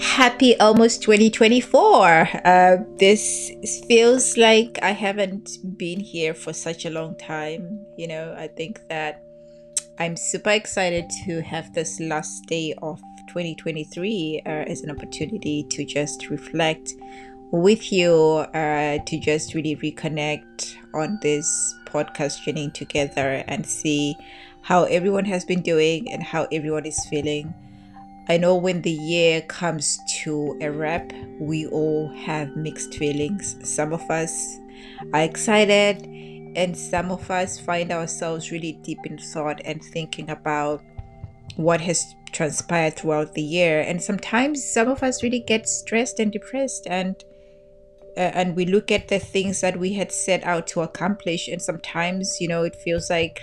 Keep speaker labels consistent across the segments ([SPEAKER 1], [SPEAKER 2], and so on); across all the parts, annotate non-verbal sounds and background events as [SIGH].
[SPEAKER 1] Happy almost 2024. Uh, this feels like I haven't been here for such a long time. You know, I think that I'm super excited to have this last day of 2023 uh, as an opportunity to just reflect with you, uh, to just really reconnect on this podcast journey together and see how everyone has been doing and how everyone is feeling. I know when the year comes to a wrap, we all have mixed feelings. Some of us are excited, and some of us find ourselves really deep in thought and thinking about what has transpired throughout the year. And sometimes some of us really get stressed and depressed, and uh, and we look at the things that we had set out to accomplish, and sometimes you know it feels like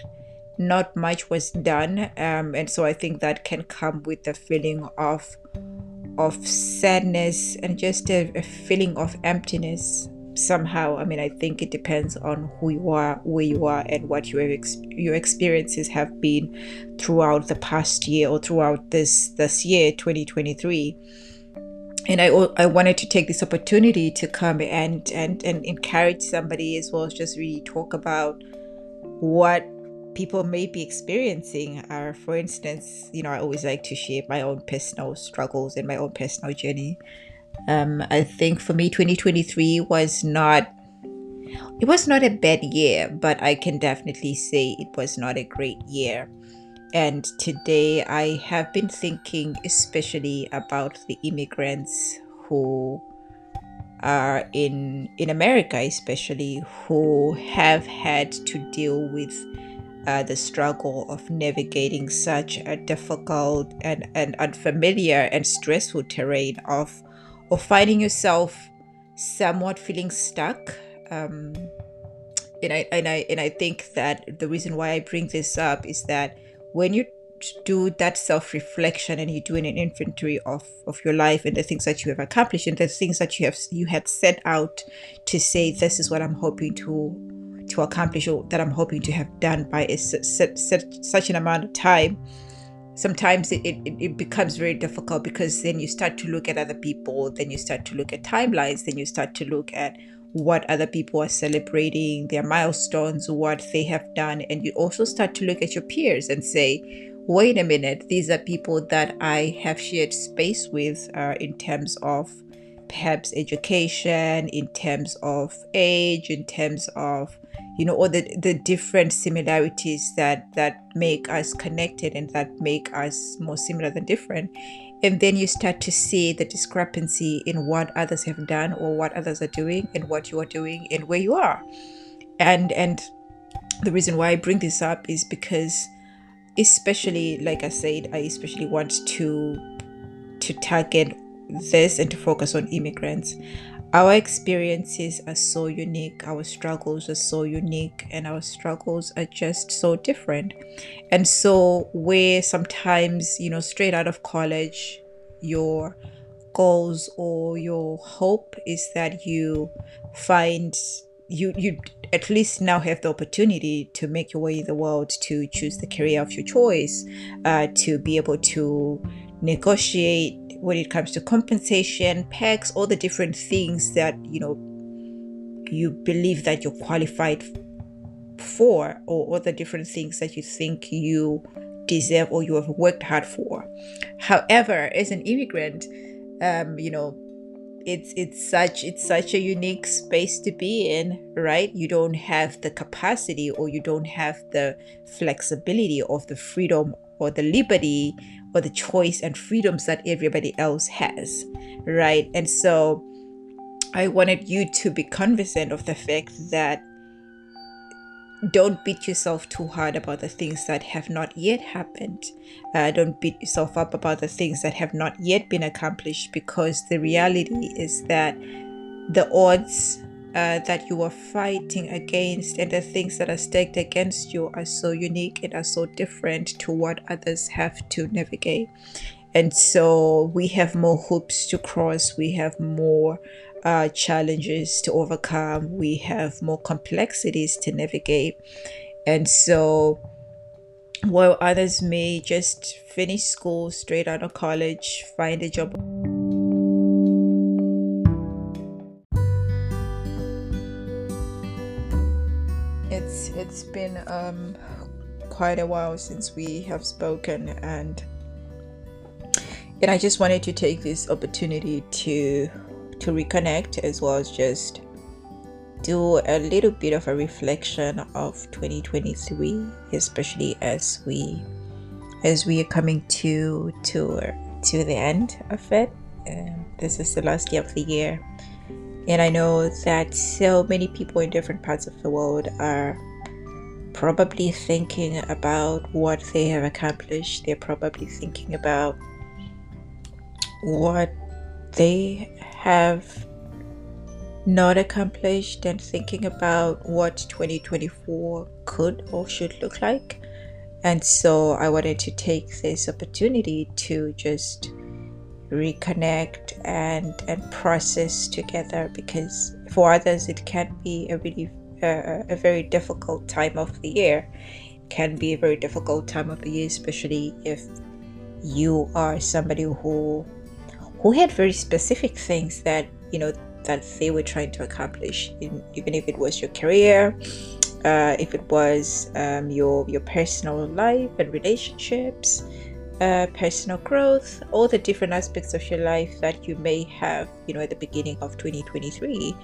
[SPEAKER 1] not much was done um, and so i think that can come with a feeling of of sadness and just a, a feeling of emptiness somehow. I mean i think it depends on who you are where you are and what your ex- your experiences have been throughout the past year or throughout this this year 2023 and I, I wanted to take this opportunity to come and, and and encourage somebody as well as just really talk about what people may be experiencing are for instance you know i always like to share my own personal struggles and my own personal journey. Um, i think for me 2023 was not it was not a bad year but i can definitely say it was not a great year. And today i have been thinking especially about the immigrants who are in in america especially who have had to deal with uh, the struggle of navigating such a difficult and, and unfamiliar and stressful terrain of of finding yourself somewhat feeling stuck. Um, and I and I and I think that the reason why I bring this up is that when you do that self-reflection and you do an inventory of of your life and the things that you have accomplished and the things that you have you had set out to say this is what I'm hoping to to accomplish or that I'm hoping to have done by a, such, such an amount of time, sometimes it, it, it becomes very difficult because then you start to look at other people, then you start to look at timelines, then you start to look at what other people are celebrating, their milestones, what they have done, and you also start to look at your peers and say, wait a minute, these are people that I have shared space with uh, in terms of perhaps education, in terms of age, in terms of you know, all the, the different similarities that that make us connected and that make us more similar than different. And then you start to see the discrepancy in what others have done or what others are doing and what you are doing and where you are. And and the reason why I bring this up is because especially like I said, I especially want to to target this and to focus on immigrants our experiences are so unique, our struggles are so unique, and our struggles are just so different. And so, where sometimes, you know, straight out of college, your goals or your hope is that you find you you at least now have the opportunity to make your way in the world to choose the career of your choice uh, to be able to negotiate when it comes to compensation, perks, all the different things that you know you believe that you're qualified for, or all the different things that you think you deserve or you have worked hard for. However, as an immigrant, um, you know, it's it's such it's such a unique space to be in, right? You don't have the capacity or you don't have the flexibility of the freedom or the liberty or the choice and freedoms that everybody else has, right? And so I wanted you to be cognizant of the fact that don't beat yourself too hard about the things that have not yet happened. Uh, don't beat yourself up about the things that have not yet been accomplished because the reality is that the odds uh, that you are fighting against and the things that are staked against you are so unique and are so different to what others have to navigate. And so we have more hoops to cross, we have more uh, challenges to overcome, we have more complexities to navigate. And so while others may just finish school straight out of college, find a job um, quite a while since we have spoken, and and I just wanted to take this opportunity to to reconnect as well as just do a little bit of a reflection of 2023, especially as we as we are coming to to to the end of it. Um, this is the last year of the year, and I know that so many people in different parts of the world are probably thinking about what they have accomplished. They're probably thinking about what they have not accomplished and thinking about what 2024 could or should look like. And so I wanted to take this opportunity to just reconnect and and process together because for others it can be a really uh, a very difficult time of the year. It can be a very difficult time of the year especially if you are somebody who who had very specific things that you know that they were trying to accomplish. Even if it was your career uh, if it was um, your your personal life and relationships uh, personal growth all the different aspects of your life that you may have you know at the beginning of 2023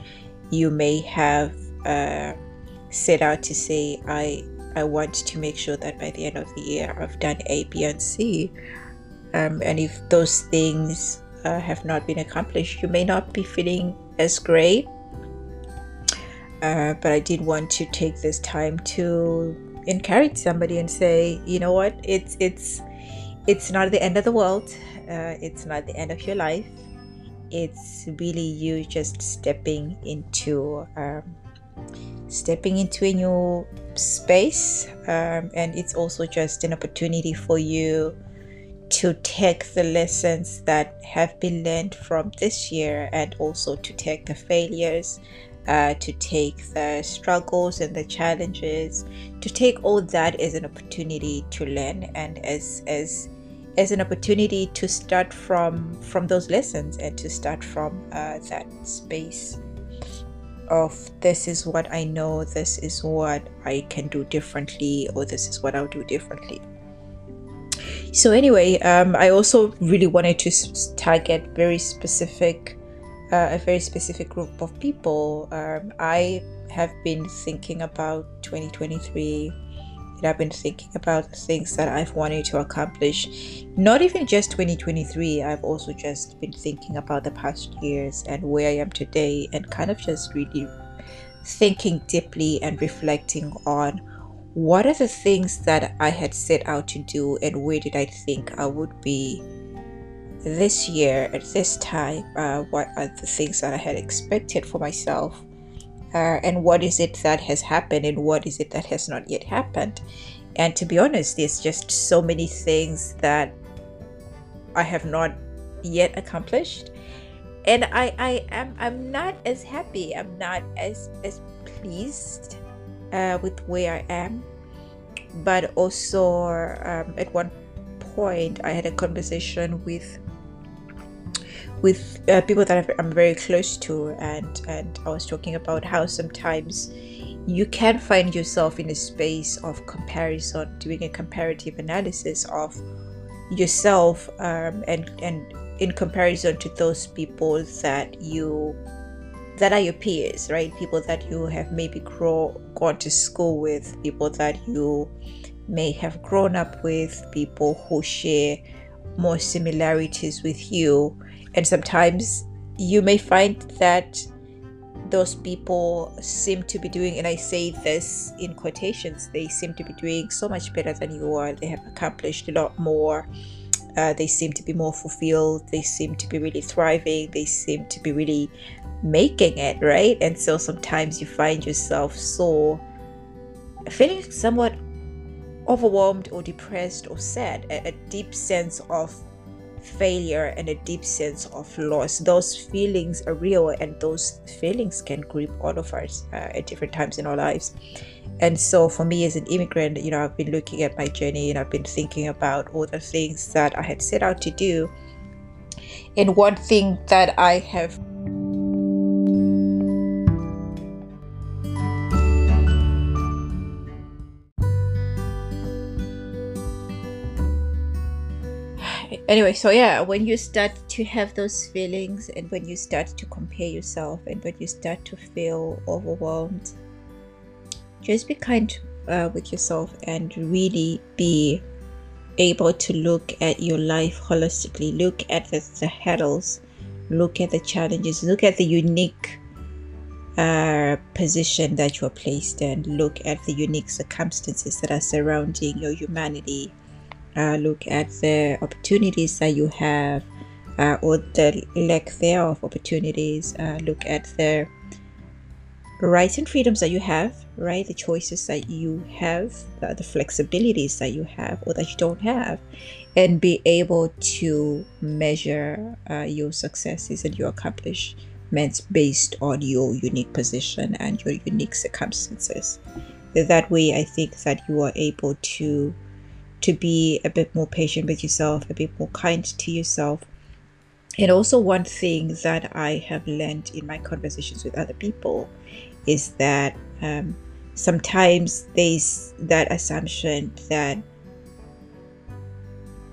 [SPEAKER 1] you may have uh, set out to say i i want to make sure that by the end of the year i've done a b and c um, and if those things uh, have not been accomplished you may not be feeling as great uh, but I did want to take this time to encourage somebody and say, you know what, it's it's it's not the end of the world. Uh, it's not the end of your life. It's really you just stepping into um, stepping into a new space, um, and it's also just an opportunity for you to take the lessons that have been learned from this year and also to take the failures uh, to take the struggles and the challenges to take all that as an opportunity to learn and as as as an opportunity to start from from those lessons and to start from uh, that space of this is what I know, this is what I can do differently, or this is what I'll do differently. So, anyway, um, I also really wanted to target very specific uh, a very specific group of people. Um, I have been thinking about 2023 and I've been thinking about the things that I've wanted to accomplish. Not even just 2023, I've also just been thinking about the past years and where I am today and kind of just really thinking deeply and reflecting on what are the things that I had set out to do and where did I think I would be this year at this time uh, what are the things that i had expected for myself uh, and what is it that has happened and what is it that has not yet happened. And to be honest there's just so many things that i have not yet accomplished. And i i am i'm not as happy i'm not as as pleased uh, with where i am. But also um, at one point i had a conversation with with uh, people that I'm very close to, and and I was talking about how sometimes you can find yourself in a space of comparison, doing a comparative analysis of yourself, um, and and in comparison to those people that you that are your peers, right? People that you have maybe grow gone to school with, people that you may have grown up with, people who share more similarities with you and sometimes you may find that those people seem to be doing, and I say this in quotations, they seem to be doing so much better than you are. They have accomplished a lot more. Uh, they seem to be more fulfilled. They seem to be really thriving. They seem to be really making it, right? And so sometimes you find yourself so feeling somewhat overwhelmed or depressed or sad, a, a deep sense of failure and a deep sense of loss. Those feelings are real, and those feelings can grip all of us uh, at different times in our lives. And so, for me as an immigrant, you know, I've been looking at my journey and I've been thinking about all the things that I had set out to do. And one thing that I have anyway, so yeah, when you start to have those feelings and when you start to compare yourself and when you start to feel overwhelmed, just be kind uh, with yourself and really be able to look at your life holistically. Look at the, the hurdles, look at the challenges, look at the unique uh, position that you are placed in, look at the unique circumstances that are surrounding your humanity uh, look at the opportunities that you have uh, or the lack thereof opportunities uh, look at the rights and freedoms that you have right? The choices that you have the, the flexibilities that you have or that you don't have and be able to measure uh, your successes and your accomplishments based on your unique position and your unique circumstances. That way i think that you are able to to be a bit more patient with yourself, a bit more kind to yourself. And also, one thing that I have learned in my conversations with other people is that um, sometimes there's that assumption that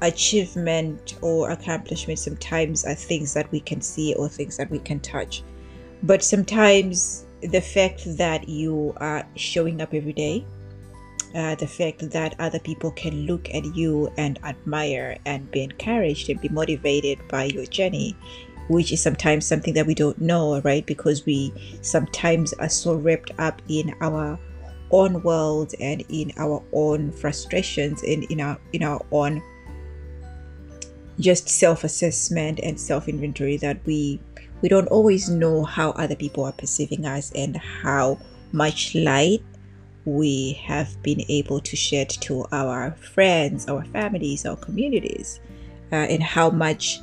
[SPEAKER 1] achievement or accomplishment sometimes are things that we can see or things that we can touch. But sometimes the fact that you are showing up every day, uh, the fact that other people can look at you and admire and be encouraged and be motivated by your journey which is sometimes something that we don't know right? Because we sometimes are so wrapped up in our own world and in our own frustrations and in our in our own just self-assessment and self-inventory that we we don't always know how other people are perceiving us and how much light we have been able to share to our friends, our families, our communities, uh, and how much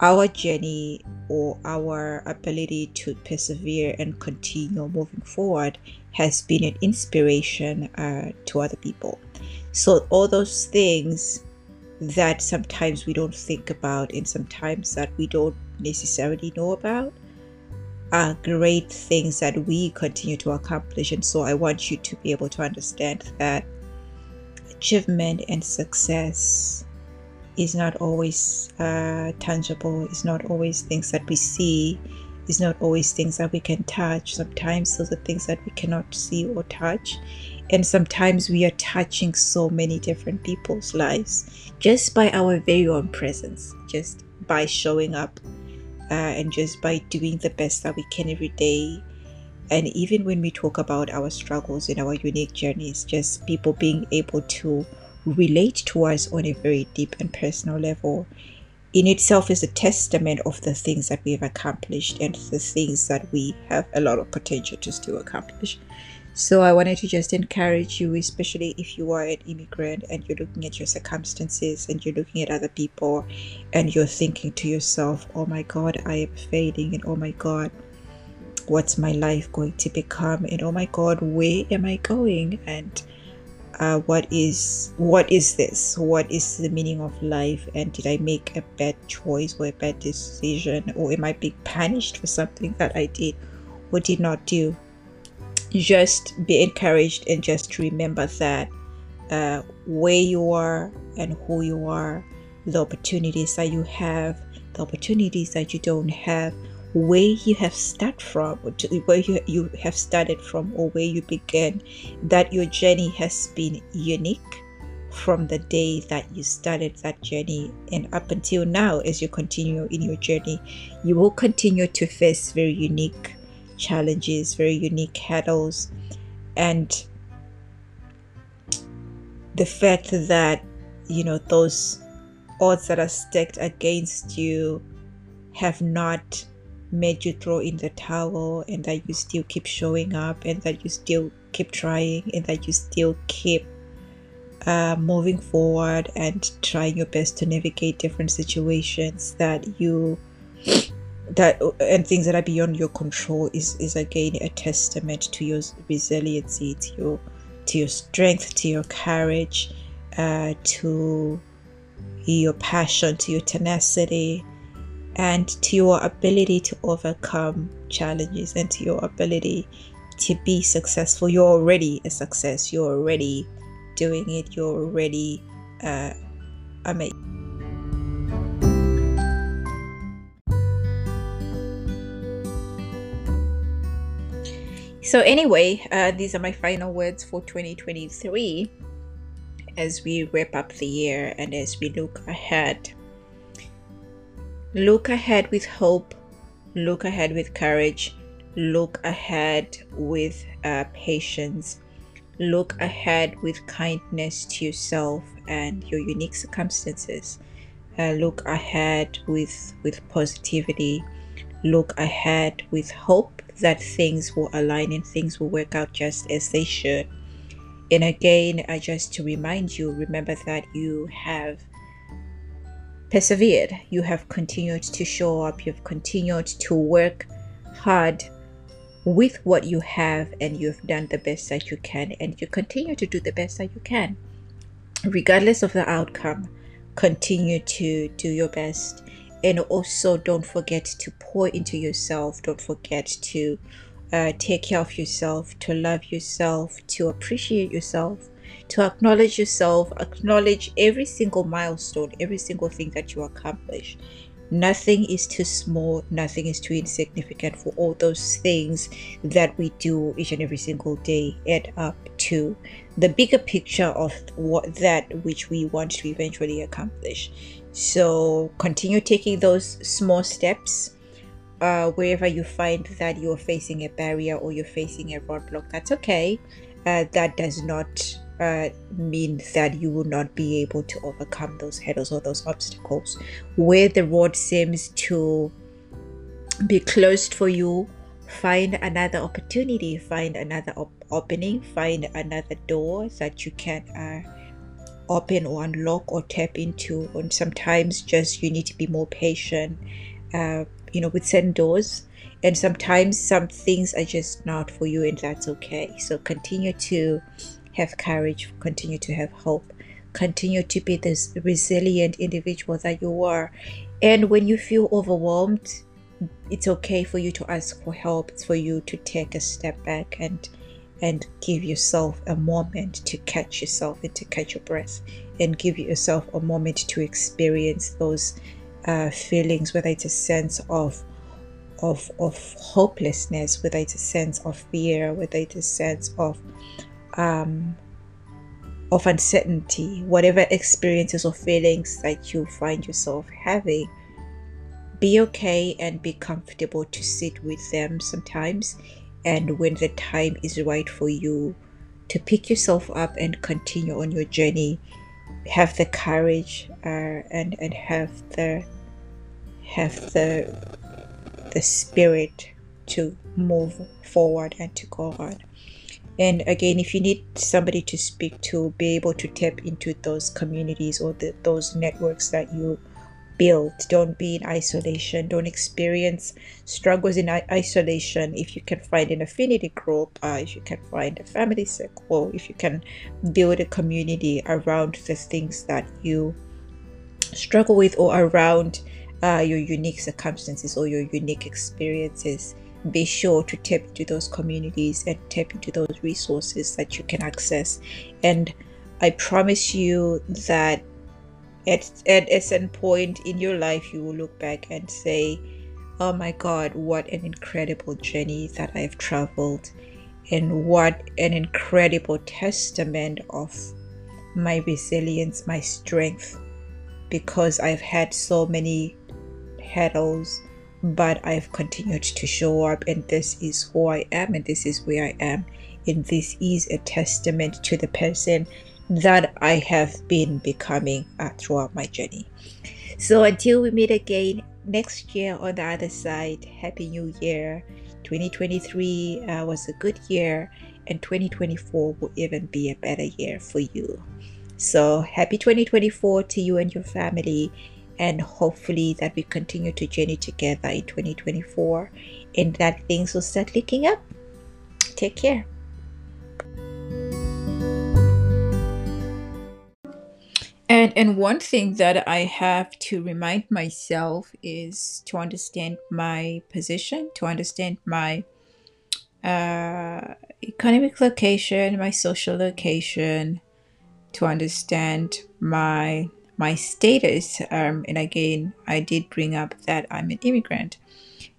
[SPEAKER 1] our journey or our ability to persevere and continue moving forward has been an inspiration uh, to other people. So, all those things that sometimes we don't think about and sometimes that we don't necessarily know about are great things that we continue to accomplish. And so I want you to be able to understand that achievement and success is not always uh, tangible, it's not always things that we see, it's not always things that we can touch. Sometimes those are things that we cannot see or touch. And sometimes we are touching so many different people's lives just by our very own presence, just by showing up uh, and just by doing the best that we can every day. And even when we talk about our struggles and our unique journeys, just people being able to relate to us on a very deep and personal level in itself is a testament of the things that we've accomplished and the things that we have a lot of potential to still accomplish. So I wanted to just encourage you, especially if you are an immigrant and you're looking at your circumstances and you're looking at other people and you're thinking to yourself, oh my God, I am failing, and oh my God, what's my life going to become? And oh my God, where am I going? And uh, what is what is this? What is the meaning of life? And did I make a bad choice or a bad decision, or am I being punished for something that I did or did not do? Just be encouraged and just remember that uh, where you are and who you are, the opportunities that you have, the opportunities that you don't have, where you have started from, where you, you have started from, or where you began, that your journey has been unique from the day that you started that journey. And up until now as you continue in your journey you will continue to face very unique challenges, very unique hurdles, and the fact that you know those odds that are stacked against you have not made you throw in the towel and that you still keep showing up and that you still keep trying and that you still keep uh, moving forward and trying your best to navigate different situations that you that and things that are beyond your control is is again a testament to your resiliency to your to your strength to your courage uh, to your passion to your tenacity and to your ability to overcome challenges and to your ability to be successful. You're already a success. You're already doing it. You're already uh, amazing So, anyway, uh, these are my final words for 2023 as we wrap up the year and as we look ahead. Look ahead with hope, look ahead with courage, look ahead with uh, patience, look ahead with kindness to yourself and your unique circumstances. Uh, look ahead with with positivity. Look ahead with hope that things will align and things will work out just as they should. And again, uh, just to remind you, remember that you have persevered, you have continued to show up, you've continued to work hard with what you have, and you've done the best that you can, and you continue to do the best that you can. Regardless of the outcome, continue to do your best. And also, don't forget to pour into yourself, don't forget to uh, take care of yourself, to love yourself, to appreciate yourself, to acknowledge yourself, acknowledge every single milestone, every single thing that you accomplish. Nothing is too small, nothing is too insignificant for all those things that we do each and every single day add up to the bigger picture of what that which we want to eventually accomplish. So continue taking those small steps uh, wherever you find that you're facing a barrier or you're facing a roadblock, that's okay. Uh, that does not uh, mean that you will not be able to overcome those hurdles or those obstacles. Where the road seems to be closed for you, find another opportunity, find another op- opening, find another door that you can uh, open or unlock or tap into. And sometimes just you need to be more patient. Uh, you know, with certain doors. And sometimes some things are just not for you, and that's okay. So continue to have courage, continue to have hope, continue to be this resilient individual that you are. And when you feel overwhelmed, it's okay for you to ask for help. It's for you to take a step back and and give yourself a moment to catch yourself and to catch your breath and give yourself a moment to experience those uh, feelings, whether it's a sense of of of hopelessness, whether it's a sense of fear, whether it's a sense of um, of uncertainty, whatever experiences or feelings that you find yourself having, be okay and be comfortable to sit with them sometimes. And when the time is right for you to pick yourself up and continue on your journey, have the courage uh, and and have the have the the spirit to move forward and to go on. And again if you need somebody to speak to be able to tap into those communities or the, those networks that you build. Don't be in isolation. Don't experience struggles in isolation. If you can find an affinity group uh, if you can find a family circle if you can build a community around the things that you struggle with or around uh, your unique circumstances or your unique experiences be sure to tap into those communities and tap into those resources that you can access. And i promise you that at, at a certain point in your life you will look back and say oh my god what an incredible journey that i've traveled and what an incredible testament of my resilience my strength because i've had so many hurdles but I've continued to show up, and this is who I am, and this is where I am. And this is a testament to the person that I have been becoming uh, throughout my journey. So until we meet again next year on the other side, Happy New Year. 2023 uh, was a good year, and 2024 will even be a better year for you. So, happy 2024 to you and your family and hopefully that we continue to journey together in 2024 and that things will start looking up. Take care. And and one thing that I have to remind myself is to understand my position, to understand my uh, economic location, my social location, to understand my my status. Um, and again i did bring up that i'm an immigrant.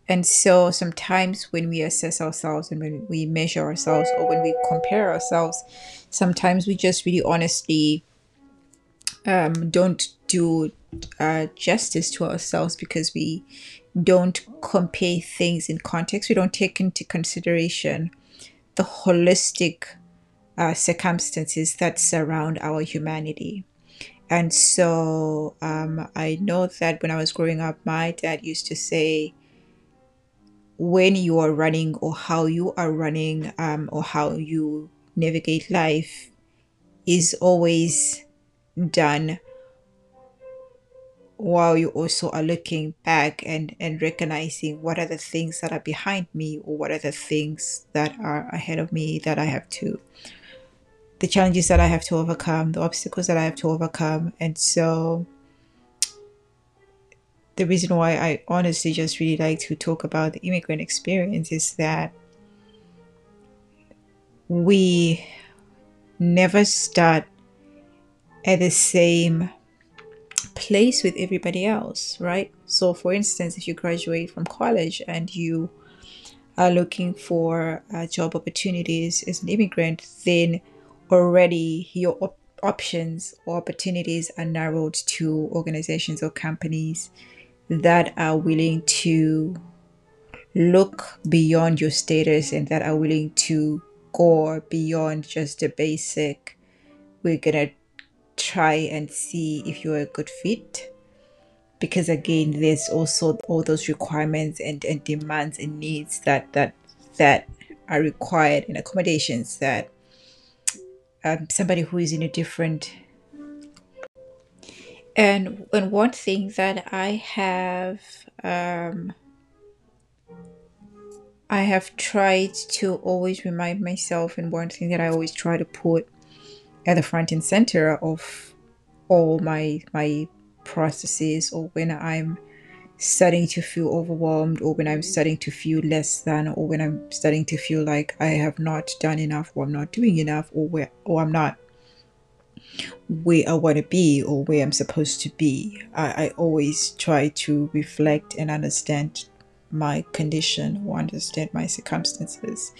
[SPEAKER 1] And so sometimes when we assess ourselves and when we measure ourselves or when we compare ourselves, sometimes we just really honestly um, don't do uh, justice to ourselves because we don't compare things in context. We don't take into consideration the holistic uh, circumstances that surround our humanity. And so um, I know that when I was growing up, my dad used to say, when you are running or how you are running um, or how you navigate life is always done while you also are looking back and and recognizing what are the things that are behind me or what are the things that are ahead of me that I have to the challenges that I have to overcome, the obstacles that I have to overcome. And so the reason why I honestly just really like to talk about the immigrant experience is that we never start at the same place with everybody else, right? So, for instance, if you graduate from college and you are looking for uh, job opportunities as an immigrant, then already your op- options or opportunities are narrowed to organizations or companies that are willing to look beyond your status and that are willing to go beyond just the basic. We're to try and see if you're a good fit. Because again there's also all those requirements and, and demands and needs that that that are required in accommodations that um, somebody who is in a different and and one thing that I have um, I have tried to always remind myself, and one thing that I always try to put at the front and center of all my my processes, or when I'm starting to feel overwhelmed, or when I'm starting to feel less than, or when I'm starting to feel like I have not done enough, or I'm not doing enough, or where or I'm not where I want to be or where I'm supposed to be. I, I always try to reflect and understand my condition or understand my circumstances.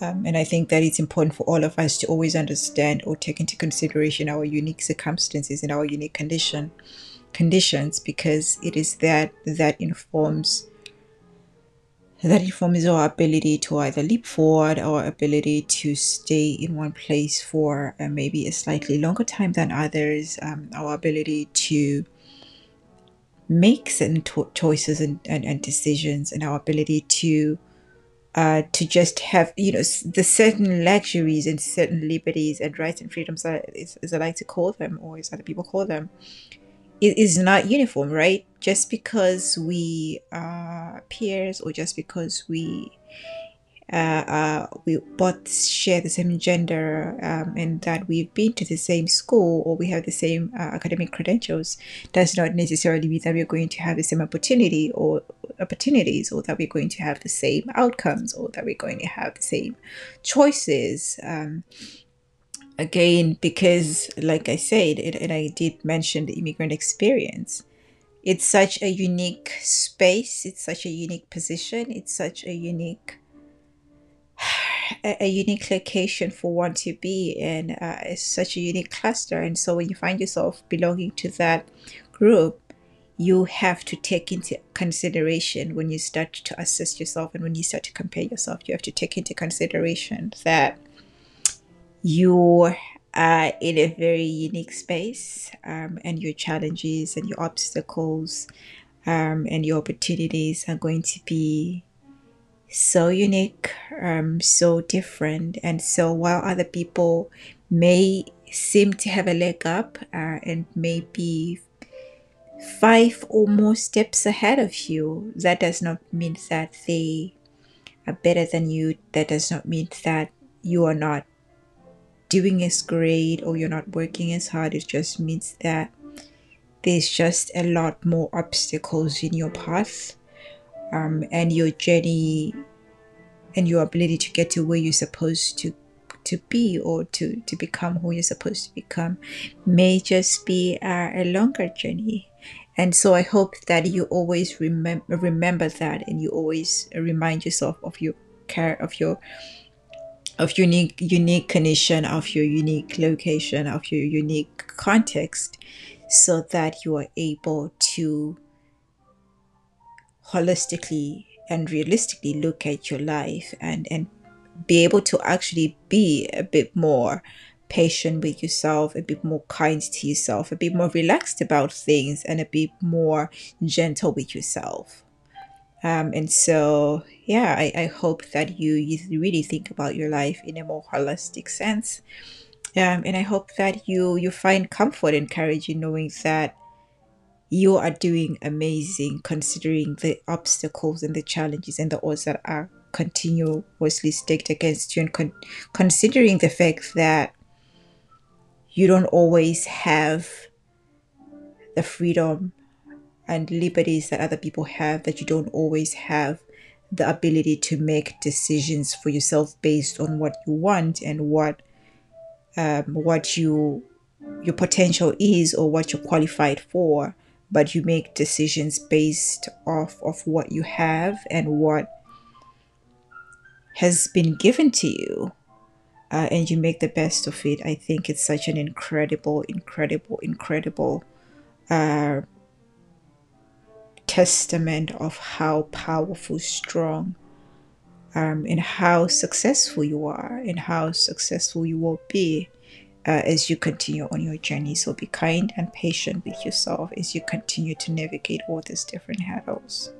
[SPEAKER 1] Um, and I think that it's important for all of us to always understand or take into consideration our unique circumstances and our unique condition conditions because it is that that informs that informs our ability to either leap forward our ability to stay in one place for uh, maybe a slightly longer time than others, um, our ability to make certain to- choices and, and, and, decisions, and our ability to uh, to just have you know the certain luxuries and certain liberties and rights and freedoms is, as I like to call them, or as other people call them, it is not uniform, right? Just because we are peers or just because we uh, uh, we both share the same gender um, and that we've been to the same school or we have the same uh, academic credentials does not necessarily mean that we're going to have the same opportunity or opportunities or that we're going to have the same outcomes or that we're going to have the same choices um, again because like i said it, and i did mention the immigrant experience it's such a unique space it's such a unique position it's such a unique [SIGHS] a, unique location for one to be in uh, it's such a unique cluster. And so when you find yourself belonging to that group you have to take into consideration when you start to assess yourself and when you start to compare yourself you have to take into consideration that you are in a very unique space um, and your challenges and your obstacles um, and your opportunities are going to be so unique, um, so different. And so while other people may seem to have a leg up uh, and may be five or more steps ahead of you, that does not mean that they are better than you. That does not mean that you are not doing as great or you're not working as hard. It just means that there's just a lot more obstacles in your path um, and your journey and your ability to get to where you're supposed to to be or to to become who you're supposed to become may just be uh, a longer journey and so i hope that you always remember remember that and you always remind yourself of your care of your of your unique unique condition of your unique location of your unique context so that you are able to holistically and realistically look at your life and and be able to actually be a bit more patient with yourself, a bit more kind to yourself, a bit more relaxed about things, and a bit more gentle with yourself. Um, and so, yeah, I, I hope that you, you really think about your life in a more holistic sense. Um, and I hope that you you find comfort and courage in knowing that you are doing amazing considering the obstacles and the challenges and the odds that are continuously staked against you and con- considering the fact that you don't always have the freedom and liberties that other people have, that you don't always have the ability to make decisions for yourself based on what you want and what um, what you your potential is or what you're qualified for. But you make decisions based off of what you have and what has been given to you uh, and you make the best of it. I think it's such an incredible, incredible, incredible uh, testament of how powerful, strong, um, and how successful you are, and how successful you will be uh, as you continue on your journey. So be kind and patient with yourself as you continue to navigate all these different hurdles.